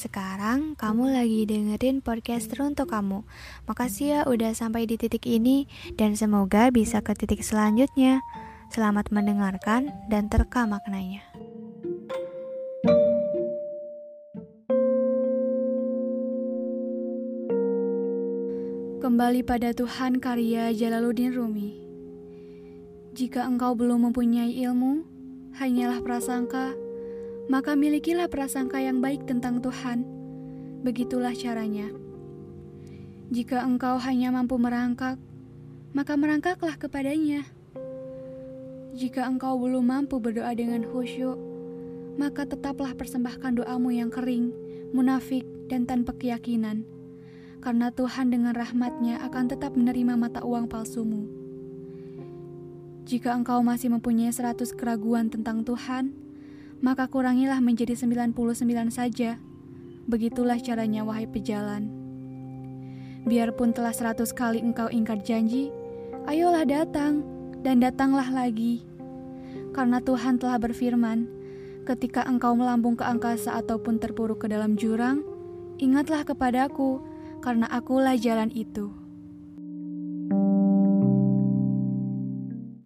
Sekarang kamu lagi dengerin podcast untuk kamu. Makasih ya udah sampai di titik ini dan semoga bisa ke titik selanjutnya. Selamat mendengarkan dan terka maknanya. Kembali pada Tuhan karya Jalaluddin Rumi. Jika engkau belum mempunyai ilmu, hanyalah prasangka, maka milikilah prasangka yang baik tentang Tuhan. Begitulah caranya. Jika engkau hanya mampu merangkak, maka merangkaklah kepadanya. Jika engkau belum mampu berdoa dengan khusyuk, maka tetaplah persembahkan doamu yang kering, munafik, dan tanpa keyakinan karena Tuhan dengan rahmatnya akan tetap menerima mata uang palsumu. Jika engkau masih mempunyai seratus keraguan tentang Tuhan, maka kurangilah menjadi 99 saja. Begitulah caranya wahai pejalan. Biarpun telah seratus kali engkau ingkar janji, ayolah datang, dan datanglah lagi. Karena Tuhan telah berfirman, ketika engkau melambung ke angkasa ataupun terpuruk ke dalam jurang, ingatlah kepadaku, karena akulah jalan itu.